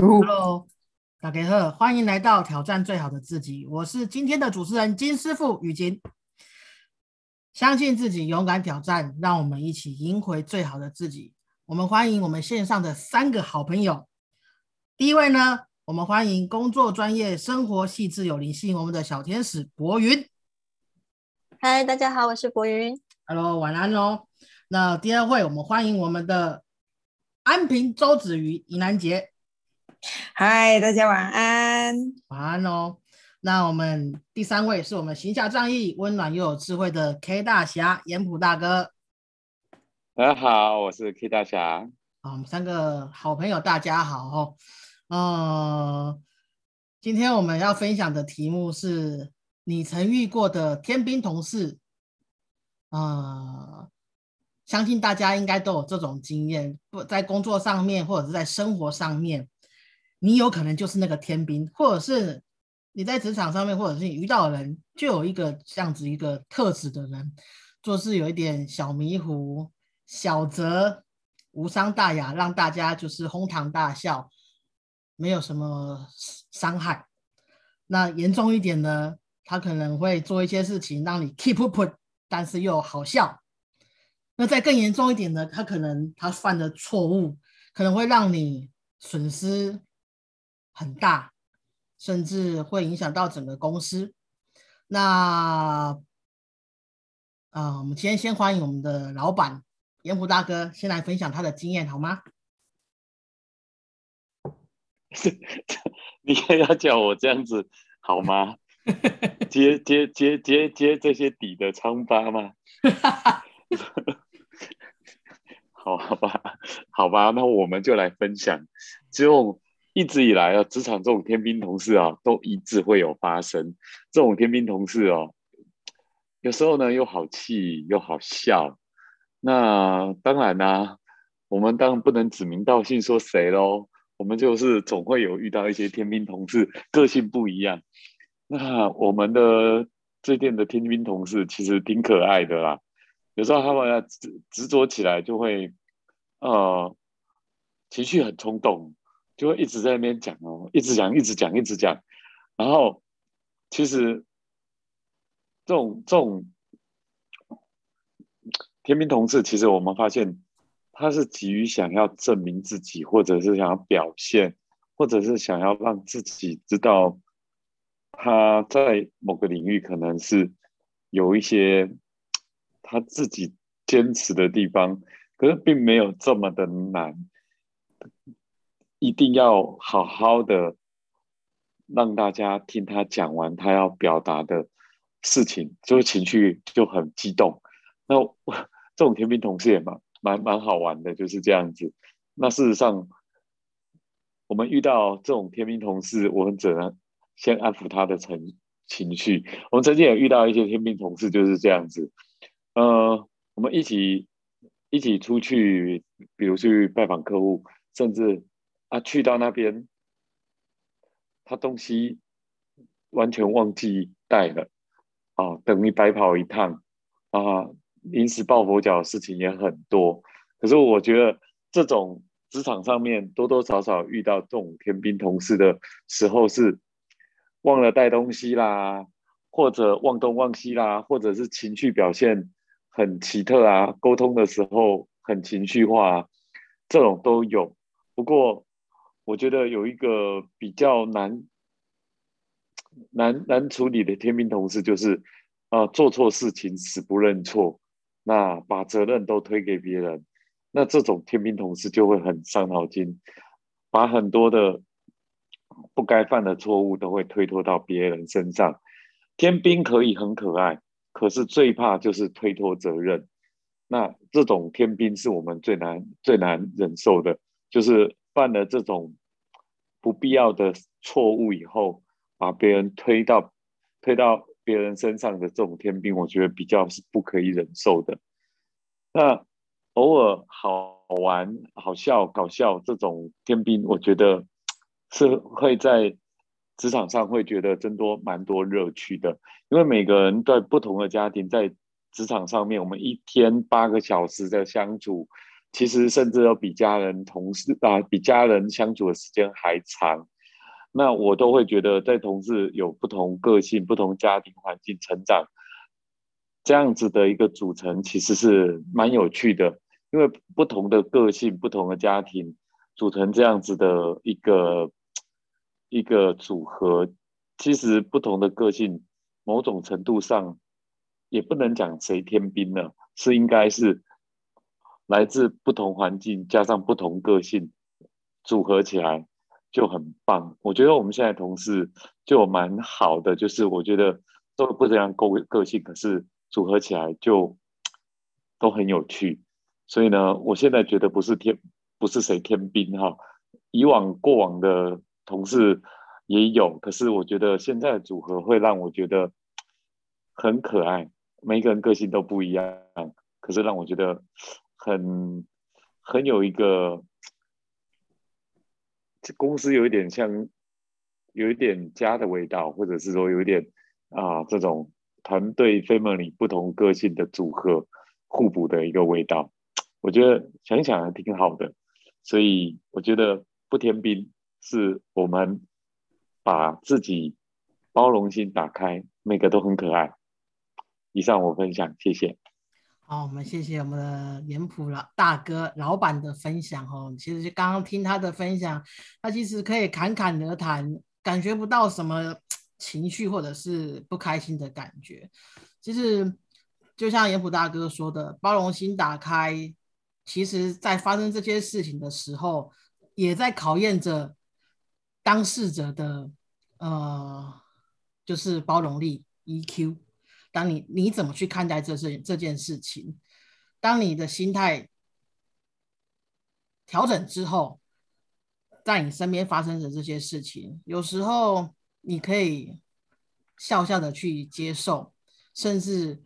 Hello，大家好，欢迎来到挑战最好的自己。我是今天的主持人金师傅雨金。相信自己，勇敢挑战，让我们一起赢回最好的自己。我们欢迎我们线上的三个好朋友。第一位呢，我们欢迎工作专业、生活细致有灵性，我们的小天使博云。嗨，大家好，我是博云。Hello，晚安哦。那第二位，我们欢迎我们的安平周子瑜、尹南杰。嗨，大家晚安，晚安哦。那我们第三位是我们行侠仗义、温暖又有智慧的 K 大侠严普大哥。大家好，我是 K 大侠。好，我们三个好朋友，大家好哦。嗯，今天我们要分享的题目是你曾遇过的天兵同事。啊，相信大家应该都有这种经验，不在工作上面或者是在生活上面。你有可能就是那个天兵，或者是你在职场上面，或者是你遇到的人，就有一个这样子一个特质的人，做事有一点小迷糊、小则无伤大雅，让大家就是哄堂大笑，没有什么伤害。那严重一点呢，他可能会做一些事情让你 keep up，但是又好笑。那再更严重一点呢，他可能他犯的错误可能会让你损失。很大，甚至会影响到整个公司。那啊，我们今天先欢迎我们的老板严虎大哥，先来分享他的经验，好吗？你也要叫我这样子好吗？接接接接接这些底的疮疤吗？好 好吧，好吧，那我们就来分享，就。一直以来啊，职场这种天兵同事啊，都一直会有发生。这种天兵同事哦，有时候呢又好气又好笑。那当然啦，我们当然不能指名道姓说谁喽。我们就是总会有遇到一些天兵同事，个性不一样。那我们的这店的天兵同事其实挺可爱的啦。有时候他们执执着起来就会，呃，情绪很冲动。就会一直在那边讲哦，一直讲，一直讲，一直讲。然后，其实这种这种天兵同志，其实我们发现他是急于想要证明自己，或者是想要表现，或者是想要让自己知道他在某个领域可能是有一些他自己坚持的地方，可是并没有这么的难。一定要好好的让大家听他讲完他要表达的事情，就是情绪就很激动。那 这种天兵同事也蛮蛮蛮好玩的，就是这样子。那事实上，我们遇到这种天兵同事，我们只能先安抚他的情情绪。我们曾经也遇到一些天兵同事就是这样子。呃，我们一起一起出去，比如去拜访客户，甚至。啊，去到那边，他东西完全忘记带了，啊，等于白跑一趟，啊，临时抱佛脚的事情也很多。可是我觉得，这种职场上面多多少少遇到这种天兵同事的时候，是忘了带东西啦，或者忘东忘西啦，或者是情绪表现很奇特啊，沟通的时候很情绪化啊，这种都有。不过，我觉得有一个比较难难难处理的天命同事，就是啊做错事情死不认错，那把责任都推给别人，那这种天命同事就会很伤脑筋，把很多的不该犯的错误都会推脱到别人身上。天兵可以很可爱，可是最怕就是推脱责任。那这种天兵是我们最难最难忍受的，就是犯了这种。不必要的错误以后，把别人推到推到别人身上的这种天兵，我觉得比较是不可以忍受的。那偶尔好玩、好笑、搞笑这种天兵，我觉得是会在职场上会觉得增多蛮多乐趣的。因为每个人在不同的家庭，在职场上面，我们一天八个小时的相处，其实甚至要比家人、同事啊，比家人相处的时间还长。那我都会觉得，在同事有不同个性、不同家庭环境成长这样子的一个组成，其实是蛮有趣的。因为不同的个性、不同的家庭组成这样子的一个一个组合，其实不同的个性，某种程度上也不能讲谁天兵了，是应该是来自不同环境加上不同个性组合起来。就很棒，我觉得我们现在同事就蛮好的，就是我觉得都不怎样个个性，可是组合起来就都很有趣。所以呢，我现在觉得不是天不是谁天兵哈，以往过往的同事也有，可是我觉得现在的组合会让我觉得很可爱，每一个人个性都不一样，可是让我觉得很很有一个。这公司有一点像，有一点家的味道，或者是说有一点啊，这种团队 family 不同个性的组合互补的一个味道，我觉得想想还挺好的。所以我觉得不天兵是我们把自己包容心打开，每个都很可爱。以上我分享，谢谢。好，我们谢谢我们的严普老大哥老板的分享哦。其实就刚刚听他的分享，他其实可以侃侃而谈，感觉不到什么情绪或者是不开心的感觉。其实就像严普大哥说的，包容心打开，其实在发生这些事情的时候，也在考验着当事者的呃，就是包容力 EQ。当你你怎么去看待这事这件事情？当你的心态调整之后，在你身边发生的这些事情，有时候你可以笑笑的去接受，甚至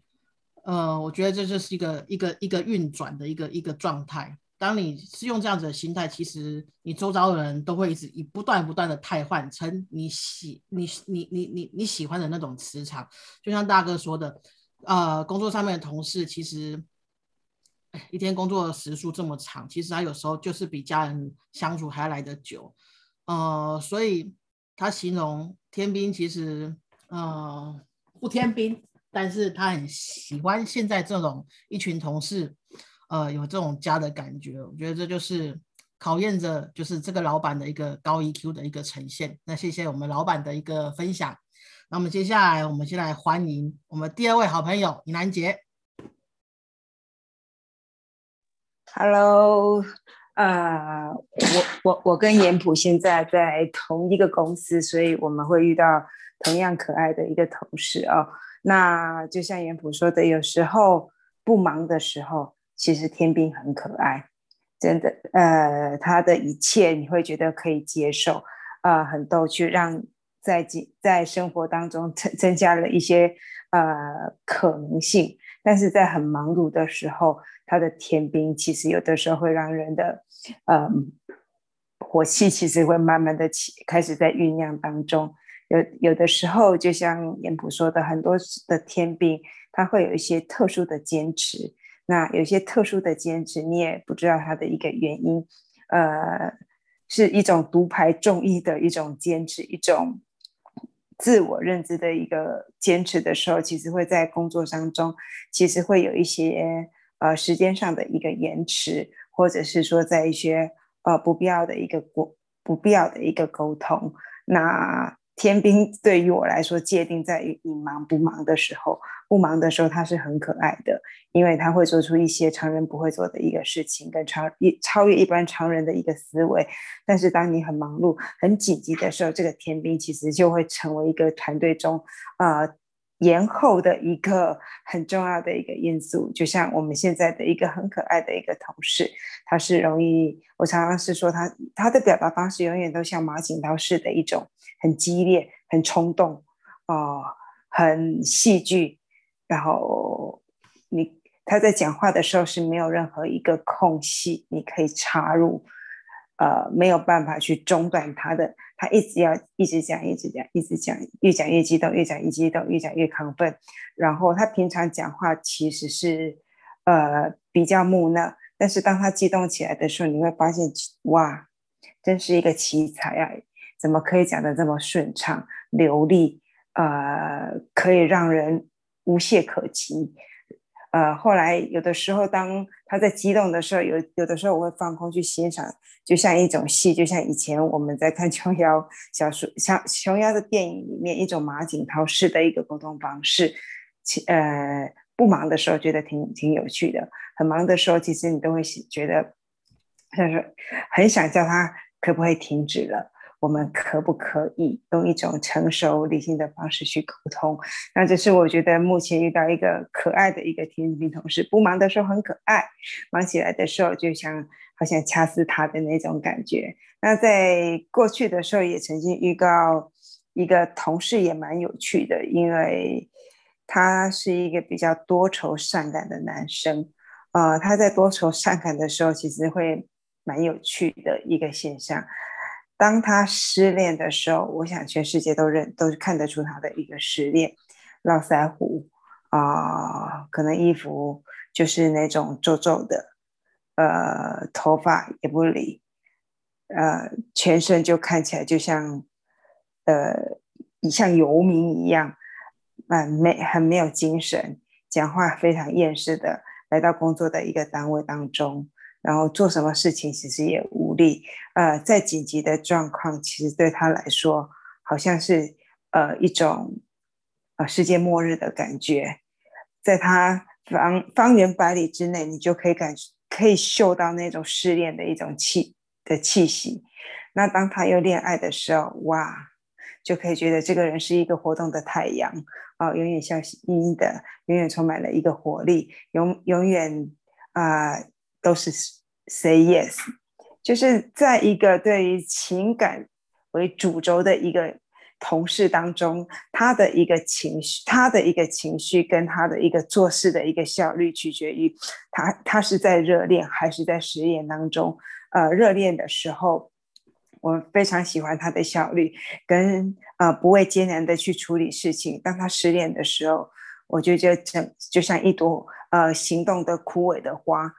呃，我觉得这就是一个一个一个运转的一个一个状态。当你是用这样子的心态，其实你周遭的人都会一直以不断不断的替换成你喜你你你你你喜欢的那种磁场。就像大哥说的，呃，工作上面的同事其实一天工作时数这么长，其实他有时候就是比家人相处还来得久。呃，所以他形容天兵其实呃不天兵，但是他很喜欢现在这种一群同事。呃，有这种家的感觉，我觉得这就是考验着，就是这个老板的一个高 EQ 的一个呈现。那谢谢我们老板的一个分享。那么接下来，我们先来欢迎我们第二位好朋友尹兰杰。Hello，呃，我我我跟严普现在在同一个公司，所以我们会遇到同样可爱的一个同事哦。那就像严普说的，有时候不忙的时候。其实天兵很可爱，真的，呃，他的一切你会觉得可以接受，呃，很逗趣，让在在生活当中增增加了一些呃可能性。但是在很忙碌的时候，他的天兵其实有的时候会让人的呃火气其实会慢慢的起开始在酝酿当中。有有的时候，就像严普说的，很多的天兵他会有一些特殊的坚持。那有些特殊的坚持，你也不知道它的一个原因，呃，是一种独排众议的一种坚持，一种自我认知的一个坚持的时候，其实会在工作当中，其实会有一些呃时间上的一个延迟，或者是说在一些呃不必要的一个过不必要的一个沟通，那。天兵对于我来说，界定在于你忙不忙的时候。不忙的时候，他是很可爱的，因为他会做出一些常人不会做的一个事情，跟超一超越一般常人的一个思维。但是，当你很忙碌、很紧急的时候，这个天兵其实就会成为一个团队中啊延后的一个 很重要的一个因素。就像我们现在的一个很可爱的一个同事，他是容易，我常常是说他他的表达方式永远都像马景涛式的一种。很激烈，很冲动，啊，很戏剧。然后你他在讲话的时候是没有任何一个空隙，你可以插入，呃，没有办法去中断他的。他一直要一直讲，一直讲，一直讲，越讲越激动，越讲越激动，越讲越亢奋。然后他平常讲话其实是呃比较木讷。但是当他激动起来的时候，你会发现，哇，真是一个奇才啊！怎么可以讲的这么顺畅流利？呃，可以让人无懈可击。呃，后来有的时候，当他在激动的时候，有有的时候我会放空去欣赏，就像一种戏，就像以前我们在看琼瑶小说、像琼瑶的电影里面一种马景涛式的一个沟通方式。其呃，不忙的时候觉得挺挺有趣的，很忙的时候，其实你都会觉得，就是很想叫他可不可以停止了。我们可不可以用一种成熟理性的方式去沟通？那这是我觉得目前遇到一个可爱的一个天兵同事，不忙的时候很可爱，忙起来的时候就像好像掐死他的那种感觉。那在过去的时候也曾经遇到一个同事也蛮有趣的，因为他是一个比较多愁善感的男生。呃，他在多愁善感的时候，其实会蛮有趣的一个现象。当他失恋的时候，我想全世界都认，都看得出他的一个失恋，络腮胡啊，可能衣服就是那种皱皱的，呃，头发也不理，呃，全身就看起来就像，呃，像游民一样，啊，没很没有精神，讲话非常厌世的来到工作的一个单位当中。然后做什么事情其实也无力，呃，在紧急的状况，其实对他来说好像是呃一种呃世界末日的感觉，在他方方圆百里之内，你就可以感可以嗅到那种失恋的一种气的气息。那当他又恋爱的时候，哇，就可以觉得这个人是一个活动的太阳啊，永远笑嘻嘻的，永远充满了一个活力，永永远啊。都是 say yes，就是在一个对于情感为主轴的一个同事当中，他的一个情绪，他的一个情绪跟他的一个做事的一个效率，取决于他他是在热恋还是在失恋当中。呃，热恋的时候，我非常喜欢他的效率，跟呃不畏艰难的去处理事情。当他失恋的时候，我就觉得就就像一朵呃行动的枯萎的花。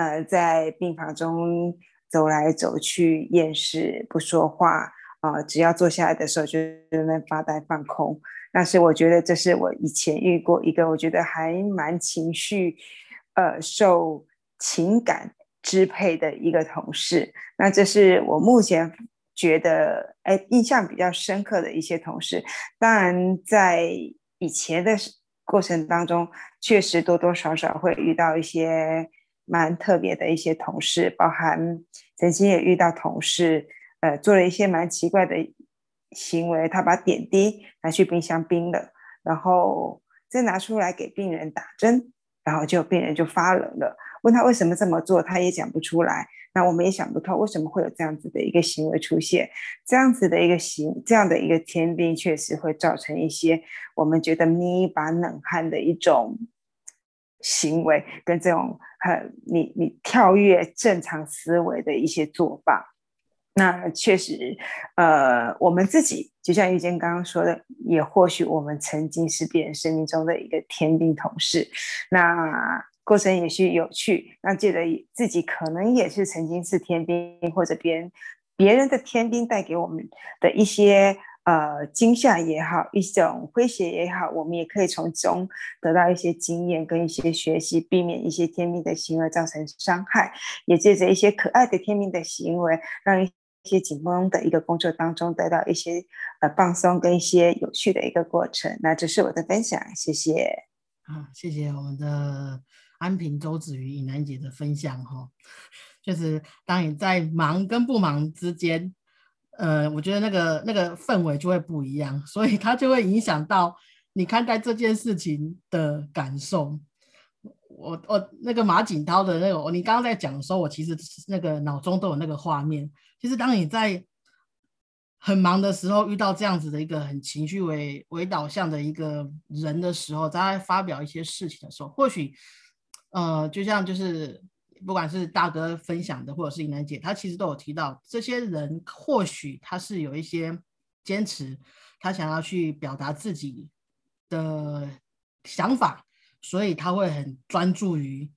呃，在病房中走来走去，厌世不说话啊，只要坐下来的时候就在那发呆放空。但是我觉得这是我以前遇过一个，我觉得还蛮情绪，呃，受情感支配的一个同事。那这是我目前觉得哎印象比较深刻的一些同事。当然，在以前的过程当中，确实多多少少会遇到一些。蛮特别的一些同事，包含曾经也遇到同事，呃，做了一些蛮奇怪的行为。他把点滴拿去冰箱冰了，然后再拿出来给病人打针，然后就病人就发冷了。问他为什么这么做，他也讲不出来。那我们也想不透为什么会有这样子的一个行为出现。这样子的一个行，这样的一个天病，确实会造成一些我们觉得捏一把冷汗的一种。行为跟这种很你你跳跃正常思维的一些做法，那确实，呃，我们自己就像玉坚刚刚说的，也或许我们曾经是别人生命中的一个天兵同事，那过程也许有趣，那记得自己可能也是曾经是天兵，或者别人别人的天兵带给我们的一些。呃，惊吓也好，一种诙谐也好，我们也可以从中得到一些经验跟一些学习，避免一些天命的行为造成伤害，也借着一些可爱的天命的行为，让一些紧绷的一个工作当中得到一些呃放松跟一些有趣的一个过程。那这是我的分享，谢谢。啊，谢谢我们的安平周子瑜尹楠姐的分享哈，就是当你在忙跟不忙之间。呃，我觉得那个那个氛围就会不一样，所以它就会影响到你看待这件事情的感受。我我那个马景涛的那个，你刚刚在讲的时候，我其实那个脑中都有那个画面。其实当你在很忙的时候，遇到这样子的一个很情绪为为导向的一个人的时候，在发表一些事情的时候，或许呃，就像就是。不管是大哥分享的，或者是尹楠姐，她其实都有提到，这些人或许他是有一些坚持，他想要去表达自己的想法，所以他会很专注于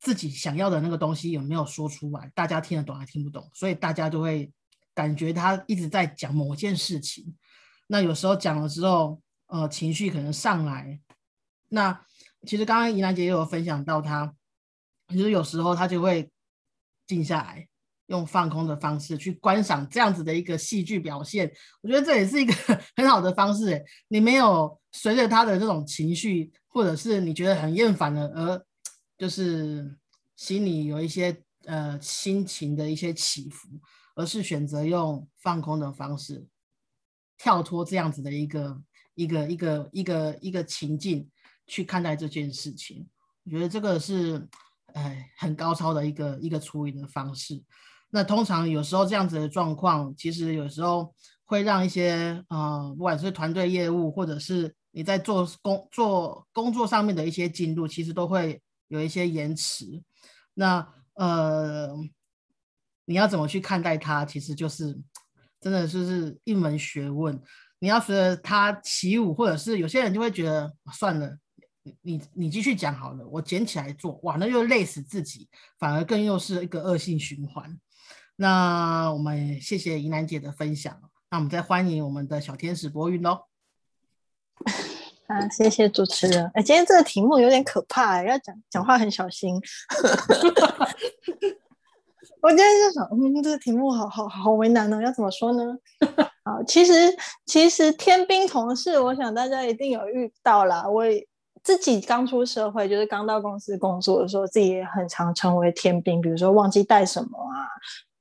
自己想要的那个东西有没有说出来，大家听得懂还听不懂，所以大家就会感觉他一直在讲某件事情。那有时候讲了之后，呃，情绪可能上来。那其实刚刚怡兰姐也有分享到，她其实有时候他就会静下来，用放空的方式去观赏这样子的一个戏剧表现。我觉得这也是一个 很好的方式。你没有随着他的这种情绪，或者是你觉得很厌烦了，而就是心里有一些呃心情的一些起伏，而是选择用放空的方式。跳脱这样子的一个一个一个一个一个情境去看待这件事情，我觉得这个是哎很高超的一个一个处理的方式。那通常有时候这样子的状况，其实有时候会让一些呃，不管是团队业务，或者是你在做工做工作上面的一些进度，其实都会有一些延迟。那呃，你要怎么去看待它，其实就是。真的就是一门学问，你要随着他起舞，或者是有些人就会觉得算了，你你继续讲好了，我捡起来做，哇，那又累死自己，反而更又是一个恶性循环。那我们谢谢怡楠姐的分享，那我们再欢迎我们的小天使博云喽。啊，谢谢主持人。哎，今天这个题目有点可怕，要讲讲话很小心。我今天就想，嗯，这个题目好好好为难哦，要怎么说呢？好，其实其实天兵同事，我想大家一定有遇到啦。我自己刚出社会，就是刚到公司工作的时候，自己也很常成为天兵。比如说忘记带什么啊，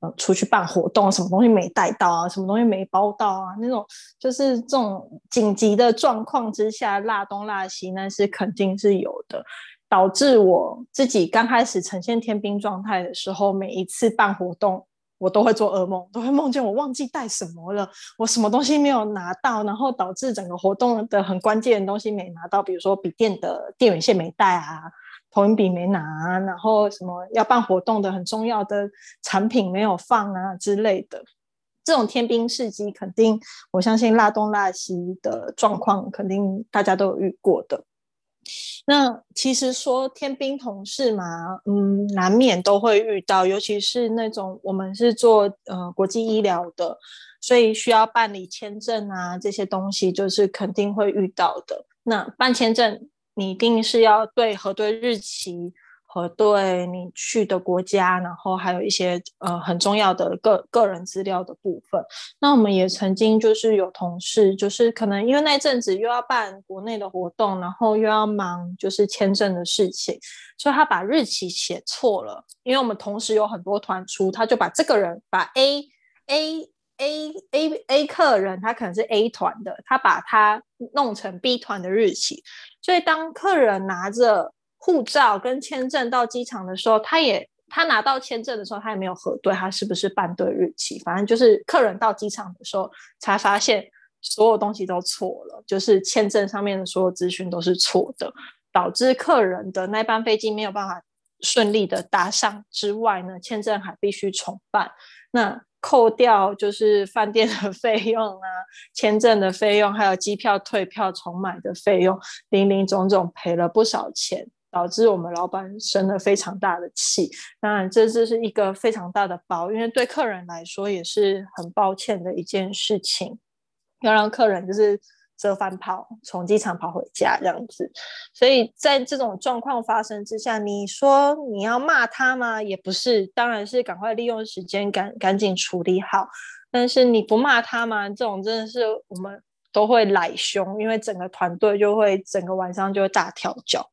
呃，出去办活动，什么东西没带到啊，什么东西没包到啊，那种就是这种紧急的状况之下，落东落西，那是肯定是有的。导致我自己刚开始呈现天兵状态的时候，每一次办活动，我都会做噩梦，都会梦见我忘记带什么了，我什么东西没有拿到，然后导致整个活动的很关键的东西没拿到，比如说笔电的电源线没带啊，投影笔没拿，然后什么要办活动的很重要的产品没有放啊之类的，这种天兵事迹，肯定我相信拉东拉西的状况，肯定大家都有遇过的。那其实说天兵同事嘛，嗯，难免都会遇到，尤其是那种我们是做呃国际医疗的，所以需要办理签证啊这些东西，就是肯定会遇到的。那办签证，你一定是要对核对日期。核对你去的国家，然后还有一些呃很重要的个个人资料的部分。那我们也曾经就是有同事，就是可能因为那阵子又要办国内的活动，然后又要忙就是签证的事情，所以他把日期写错了。因为我们同时有很多团出，他就把这个人把 A A A A A 客人，他可能是 A 团的，他把他弄成 B 团的日期，所以当客人拿着。护照跟签证到机场的时候，他也他拿到签证的时候，他也没有核对他是不是办对日期。反正就是客人到机场的时候才发现所有东西都错了，就是签证上面的所有资讯都是错的，导致客人的那班飞机没有办法顺利的搭上。之外呢，签证还必须重办。那扣掉就是饭店的 费用啊，签证的费用，还有机票退票重买的费用，零零总总赔了不少钱。导致我们老板生了非常大的气，当然这这是一个非常大的包，因为对客人来说也是很抱歉的一件事情，要让客人就是折返跑，从机场跑回家这样子。所以在这种状况发生之下，你说你要骂他吗？也不是，当然是赶快利用时间赶赶紧处理好。但是你不骂他吗？这种真的是我们都会来凶，因为整个团队就会整个晚上就会大跳脚。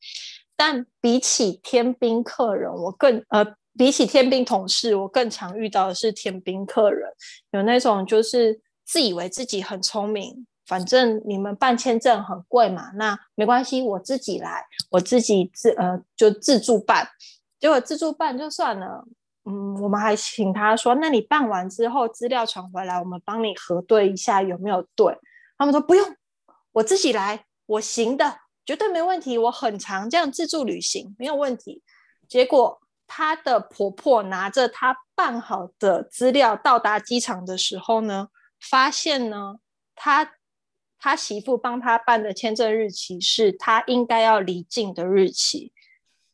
但比起天兵客人，我更呃，比起天兵同事，我更常遇到的是天兵客人，有那种就是自以为自己很聪明，反正你们办签证很贵嘛，那没关系，我自己来，我自己自呃就自助办，结果自助办就算了，嗯，我们还请他说，那你办完之后资料传回来，我们帮你核对一下有没有对，他们说不用，我自己来，我行的。绝对没问题，我很常这样自助旅行，没有问题。结果她的婆婆拿着她办好的资料到达机场的时候呢，发现呢，她她媳妇帮她办的签证日期是她应该要离境的日期，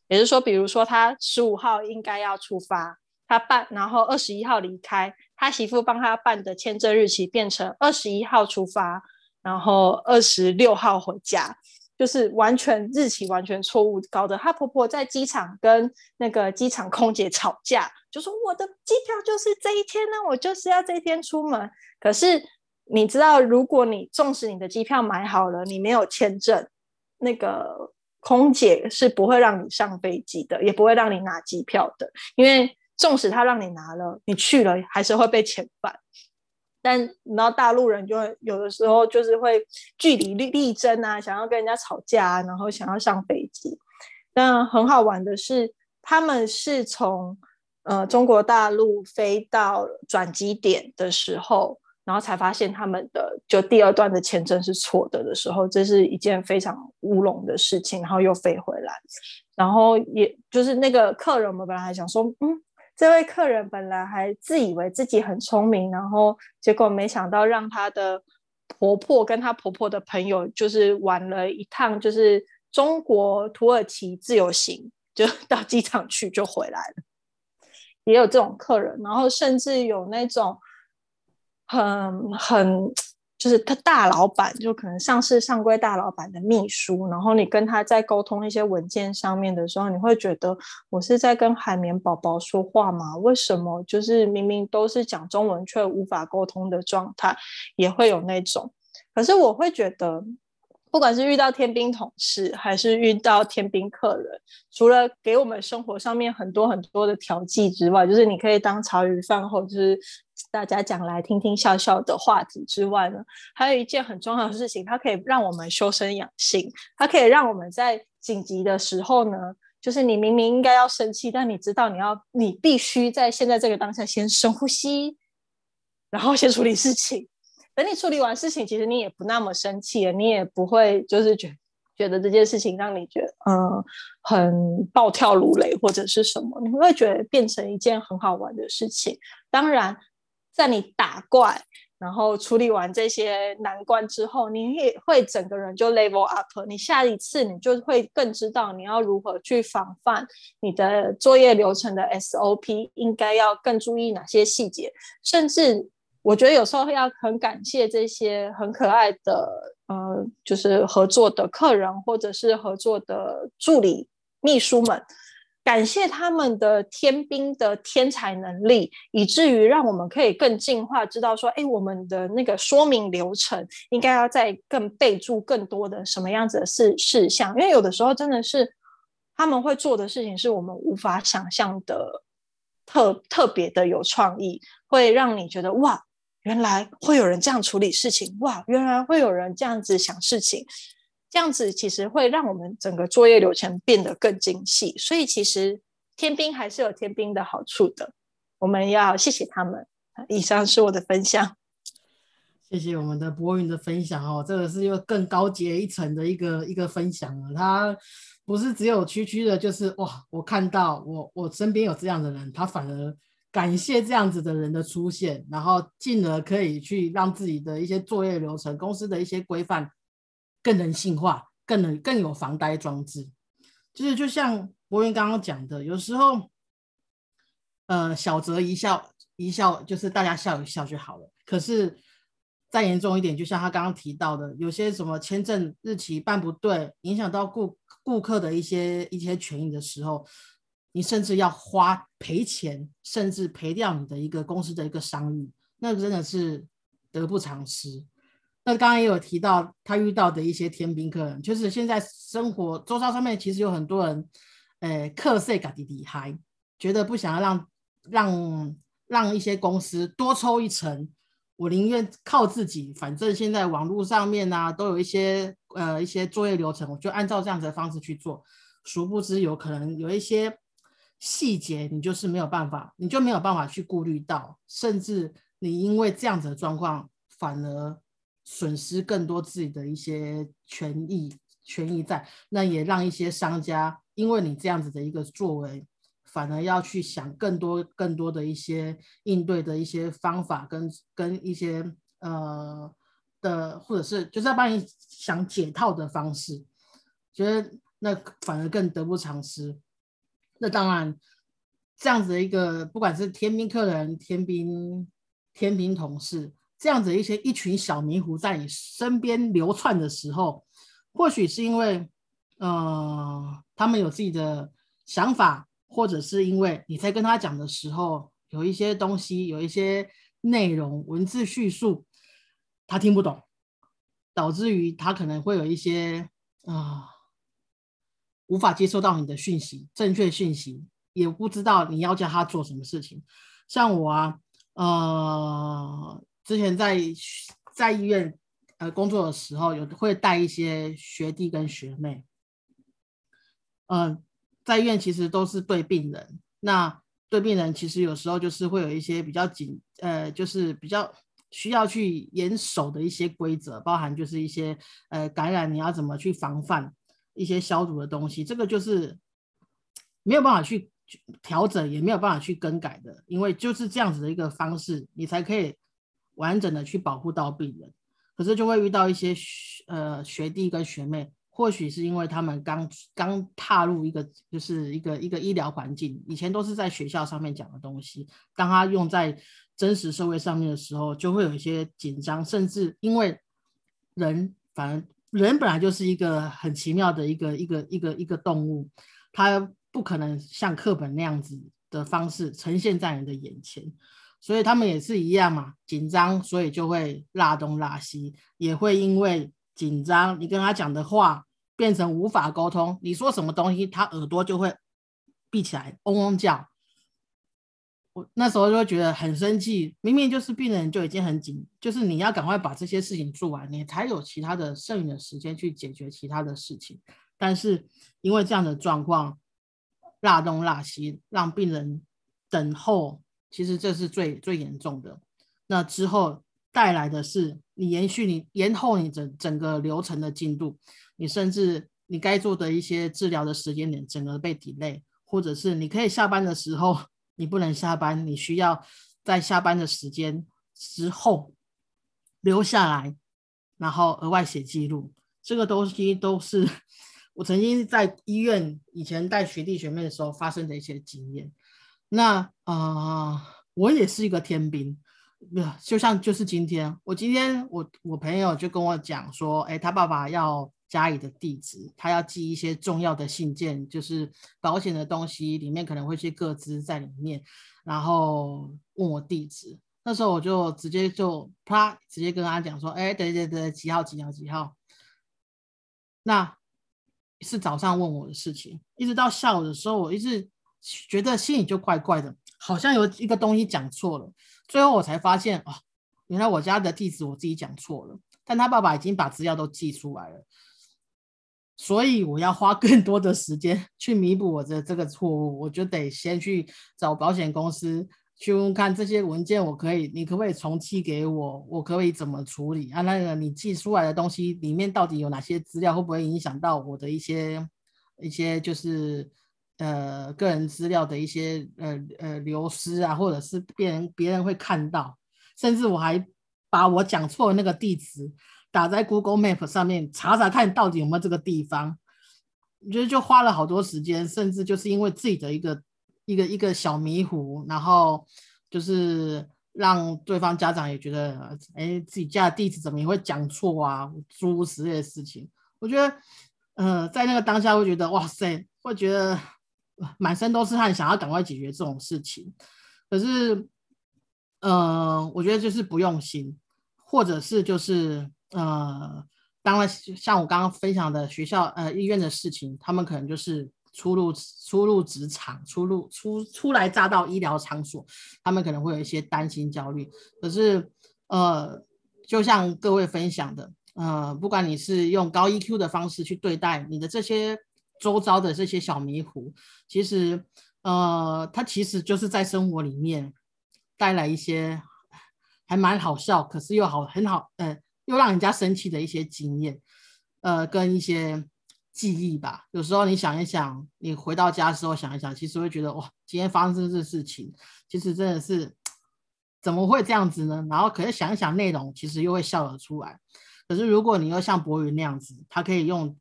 也就是说，比如说他十五号应该要出发，他办，然后二十一号离开，他媳妇帮他办的签证日期变成二十一号出发，然后二十六号回家。就是完全日期完全错误，搞得她婆婆在机场跟那个机场空姐吵架，就说我的机票就是这一天呢，我就是要这一天出门。可是你知道，如果你纵使你的机票买好了，你没有签证，那个空姐是不会让你上飞机的，也不会让你拿机票的，因为纵使他让你拿了，你去了还是会被遣返。但你知道大陆人就会有的时候就是会据理力力争啊，想要跟人家吵架，然后想要上飞机。但很好玩的是，他们是从呃中国大陆飞到转机点的时候，然后才发现他们的就第二段的签证是错的的时候，这是一件非常乌龙的事情。然后又飞回来，然后也就是那个客人，我们本来还想说，嗯。这位客人本来还自以为自己很聪明，然后结果没想到让她的婆婆跟她婆婆的朋友就是玩了一趟，就是中国土耳其自由行，就 到机场去就回来了。也有这种客人，然后甚至有那种很很。就是他大老板，就可能上市上柜大老板的秘书，然后你跟他在沟通一些文件上面的时候，你会觉得我是在跟海绵宝宝说话吗？为什么就是明明都是讲中文却无法沟通的状态，也会有那种。可是我会觉得。不管是遇到天兵同事，还是遇到天兵客人，除了给我们生活上面很多很多的调剂之外，就是你可以当茶余饭后，就是大家讲来听听笑笑的话题之外呢，还有一件很重要的事情，它可以让我们修身养性，它可以让我们在紧急的时候呢，就是你明明应该要生气，但你知道你要，你必须在现在这个当下先深呼吸，然后先处理事情。等你处理完事情，其实你也不那么生气了，你也不会就是觉觉得这件事情让你觉得嗯很暴跳如雷或者是什么，你会觉得变成一件很好玩的事情。当然，在你打怪然后处理完这些难关之后，你也会整个人就 level up。你下一次你就会更知道你要如何去防范你的作业流程的 SOP，应该要更注意哪些细节，甚至。我觉得有时候要很感谢这些很可爱的，呃，就是合作的客人或者是合作的助理秘书们，感谢他们的天兵的天才能力，以至于让我们可以更进化，知道说，哎，我们的那个说明流程应该要再更备注更多的什么样子的事事项，因为有的时候真的是他们会做的事情是我们无法想象的，特特别的有创意，会让你觉得哇。原来会有人这样处理事情哇！原来会有人这样子想事情，这样子其实会让我们整个作业流程变得更精细。所以其实天兵还是有天兵的好处的，我们要谢谢他们。以上是我的分享，谢谢我们的博云的分享哦，这个是又更高阶一层的一个一个分享了。他不是只有区区的，就是哇，我看到我我身边有这样的人，他反而。感谢这样子的人的出现，然后进而可以去让自己的一些作业流程、公司的一些规范更人性化、更能更有防呆装置。就是就像博云刚刚讲的，有时候，呃，小则一笑一笑，就是大家笑一笑就好了。可是再严重一点，就像他刚刚提到的，有些什么签证日期办不对，影响到顾顾客的一些一些权益的时候。你甚至要花赔钱，甚至赔掉你的一个公司的一个商誉，那真的是得不偿失。那刚刚也有提到他遇到的一些天兵客人，就是现在生活周遭上面其实有很多人，诶，克税嘎滴滴嗨，觉得不想要让让让一些公司多抽一层，我宁愿靠自己，反正现在网络上面呢都有一些呃一些作业流程，我就按照这样子的方式去做，殊不知有可能有一些。细节你就是没有办法，你就没有办法去顾虑到，甚至你因为这样子的状况，反而损失更多自己的一些权益权益在，那也让一些商家因为你这样子的一个作为，反而要去想更多更多的一些应对的一些方法跟跟一些呃的，或者是就是要帮你想解套的方式，觉得那反而更得不偿失。那当然，这样子的一个不管是天兵客人、天兵天兵同事，这样子一些一群小迷糊在你身边流窜的时候，或许是因为呃他们有自己的想法，或者是因为你在跟他讲的时候有一些东西、有一些内容、文字叙述，他听不懂，导致于他可能会有一些啊。无法接收到你的讯息，正确讯息，也不知道你要叫他做什么事情。像我啊，呃，之前在在医院呃工作的时候，有会带一些学弟跟学妹。嗯，在医院其实都是对病人，那对病人其实有时候就是会有一些比较紧，呃，就是比较需要去严守的一些规则，包含就是一些呃感染你要怎么去防范。一些消毒的东西，这个就是没有办法去调整，也没有办法去更改的，因为就是这样子的一个方式，你才可以完整的去保护到病人。可是就会遇到一些呃学弟跟学妹，或许是因为他们刚刚踏入一个就是一个一个医疗环境，以前都是在学校上面讲的东西，当他用在真实社会上面的时候，就会有一些紧张，甚至因为人反而。人本来就是一个很奇妙的一个一个一个一个动物，它不可能像课本那样子的方式呈现在你的眼前，所以他们也是一样嘛，紧张，所以就会拉东拉西，也会因为紧张，你跟他讲的话变成无法沟通，你说什么东西，他耳朵就会闭起来，嗡嗡叫。那时候就会觉得很生气，明明就是病人就已经很紧，就是你要赶快把这些事情做完，你才有其他的剩余的时间去解决其他的事情。但是因为这样的状况，拉东拉西，让病人等候，其实这是最最严重的。那之后带来的是你延续你延后你整整个流程的进度，你甚至你该做的一些治疗的时间点整个被 delay，或者是你可以下班的时候。你不能下班，你需要在下班的时间之后留下来，然后额外写记录。这个东西都是我曾经在医院以前带学弟学妹的时候发生的一些经验。那啊，我也是一个天兵，就像就是今天，我今天我我朋友就跟我讲说，哎，他爸爸要。家里的地址，他要寄一些重要的信件，就是保险的东西，里面可能会些个资在里面，然后问我地址。那时候我就直接就啪，直接跟他讲说，哎，对对对，几号几号几号。那是早上问我的事情，一直到下午的时候，我一直觉得心里就怪怪的，好像有一个东西讲错了。最后我才发现，哦，原来我家的地址我自己讲错了，但他爸爸已经把资料都寄出来了。所以我要花更多的时间去弥补我的这个错误，我就得先去找保险公司去问看这些文件，我可以，你可不可以重寄给我？我可以怎么处理啊？那个你寄出来的东西里面到底有哪些资料？会不会影响到我的一些一些就是呃个人资料的一些呃呃流失啊，或者是别人别人会看到，甚至我还把我讲错的那个地址。打在 Google Map 上面查查看到底有没有这个地方，我觉得就花了好多时间，甚至就是因为自己的一个一个一个小迷糊，然后就是让对方家长也觉得，哎，自己家的地址怎么也会讲错啊，诸如此类的事情。我觉得，呃，在那个当下会觉得，哇塞，会觉得满身都是汗，想要赶快解决这种事情。可是，呃，我觉得就是不用心，或者是就是。呃，当然，像我刚刚分享的学校、呃医院的事情，他们可能就是初入初入职场、初入初初来乍到医疗场所，他们可能会有一些担心、焦虑。可是，呃，就像各位分享的，呃，不管你是用高 EQ 的方式去对待你的这些周遭的这些小迷糊，其实，呃，他其实就是在生活里面带来一些还蛮好笑，可是又好很好，呃。又让人家生气的一些经验，呃，跟一些记忆吧。有时候你想一想，你回到家的时候想一想，其实会觉得哇，今天发生这事情，其实真的是怎么会这样子呢？然后可是想一想内容，其实又会笑得出来。可是如果你又像博云那样子，他可以用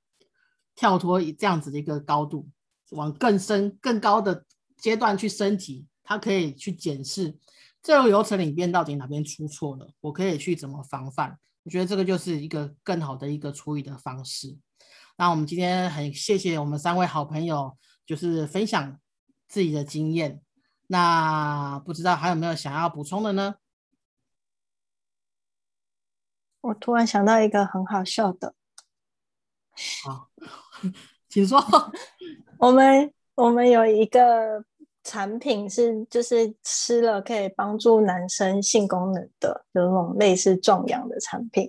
跳脱这样子的一个高度，往更深、更高的阶段去升级，他可以去检视这个流程里边到底哪边出错了，我可以去怎么防范。我觉得这个就是一个更好的一个处理的方式。那我们今天很谢谢我们三位好朋友，就是分享自己的经验。那不知道还有没有想要补充的呢？我突然想到一个很好笑的，好，请说。我们我们有一个产品是，就是吃了可以帮助男生性功能的，有那种类似壮阳的产品。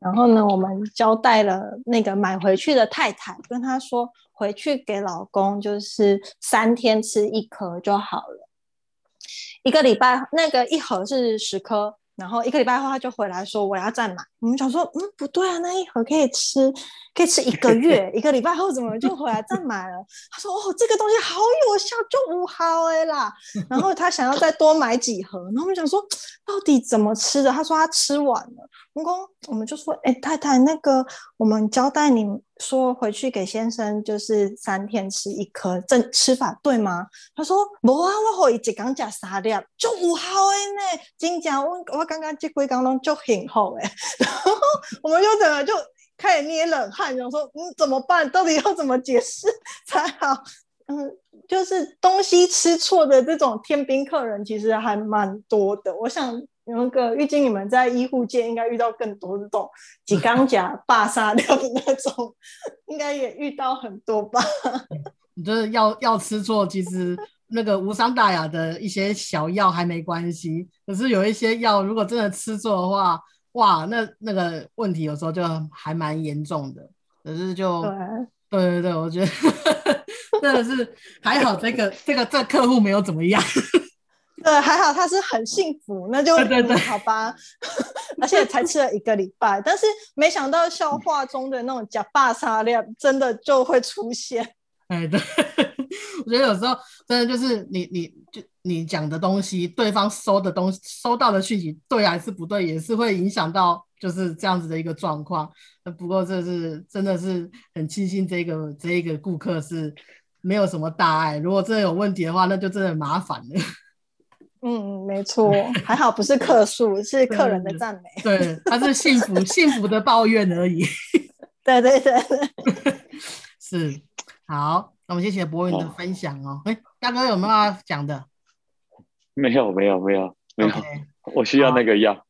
然后呢，我们交代了那个买回去的太太，跟她说回去给老公就是三天吃一颗就好了，一个礼拜那个一盒是十颗。然后一个礼拜后，他就回来说我要再买。我们想说，嗯，不对啊，那一盒可以吃，可以吃一个月。一个礼拜后怎么就回来再买了？他说，哦，这个东西好有效，就五毫哎啦。然后他想要再多买几盒。然后我们想说，到底怎么吃的？他说他吃完了。公公，我们就说，哎，太太，那个我们交代你说回去给先生，就是三天吃一颗，正吃法对吗？他说，无啊，我可以一缸加三粒，就五毫的呢。真正我我刚刚这几缸拢就很好诶。然 后我们就整个就开始捏冷汗，想说，嗯，怎么办？到底要怎么解释才好？嗯，就是东西吃错的这种天兵客人，其实还蛮多的。我想。那个预计你们在医护界应该遇到更多这种几钢甲霸杀掉的那种，应该也遇到很多吧？你就是药药吃错，其实那个无伤大雅的一些小药还没关系，可是有一些药如果真的吃错的话，哇，那那个问题有时候就还蛮严重的。可是就对对对对，我觉得 真的是还好，这个这个这客户没有怎么样。对，还好他是很幸福，那就好吧。而且才吃了一个礼拜，但是没想到笑话中的那种假霸杀量真的就会出现。哎，对，我觉得有时候真的就是你，你就你讲的东西，对方收的东西，收到的讯息对还是不对，也是会影响到就是这样子的一个状况。不过这是真的是很庆幸，这个这一个顾客是没有什么大碍。如果真的有问题的话，那就真的麻烦了。嗯，没错，还好不是客诉，是客人的赞美。对，他是幸福 幸福的抱怨而已。对对对，是好。那我们谢谢博云的分享哦。哎，大哥有没有要讲的？没有，没有，没有，没有。我需要那个药。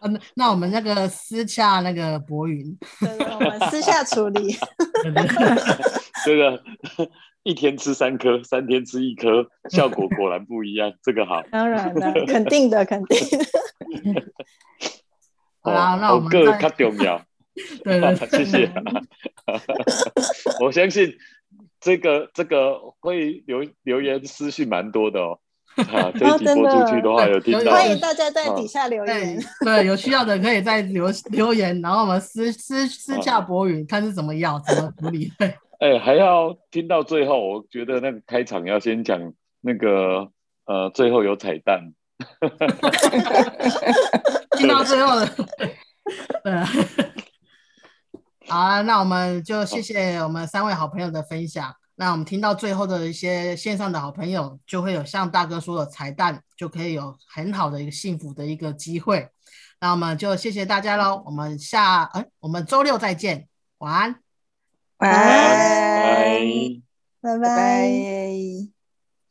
嗯，那我们那个私下那个博云，我们私下处理。这个。一天吃三颗，三天吃一颗，效果果然不一样。这个好，当然了，肯定的，肯定。好啦，那我们个较重要。对对，谢谢。我相信这个这个会留留言私信蛮多的哦。啊，这一集播出去的话，有听到，欢迎大家在底下留言。对，有需要的可以在留留言，然后我们私私私下博云，看是怎么要怎么处理。对。哎，还要听到最后，我觉得那个开场要先讲那个呃，最后有彩蛋，听到最后的，对，好啊，那我们就谢谢我们三位好朋友的分享。那我们听到最后的一些线上的好朋友，就会有像大哥说的彩蛋，就可以有很好的一个幸福的一个机会。那我们就谢谢大家喽，我们下哎，我们周六再见，晚安。拜。拜，拜。拜。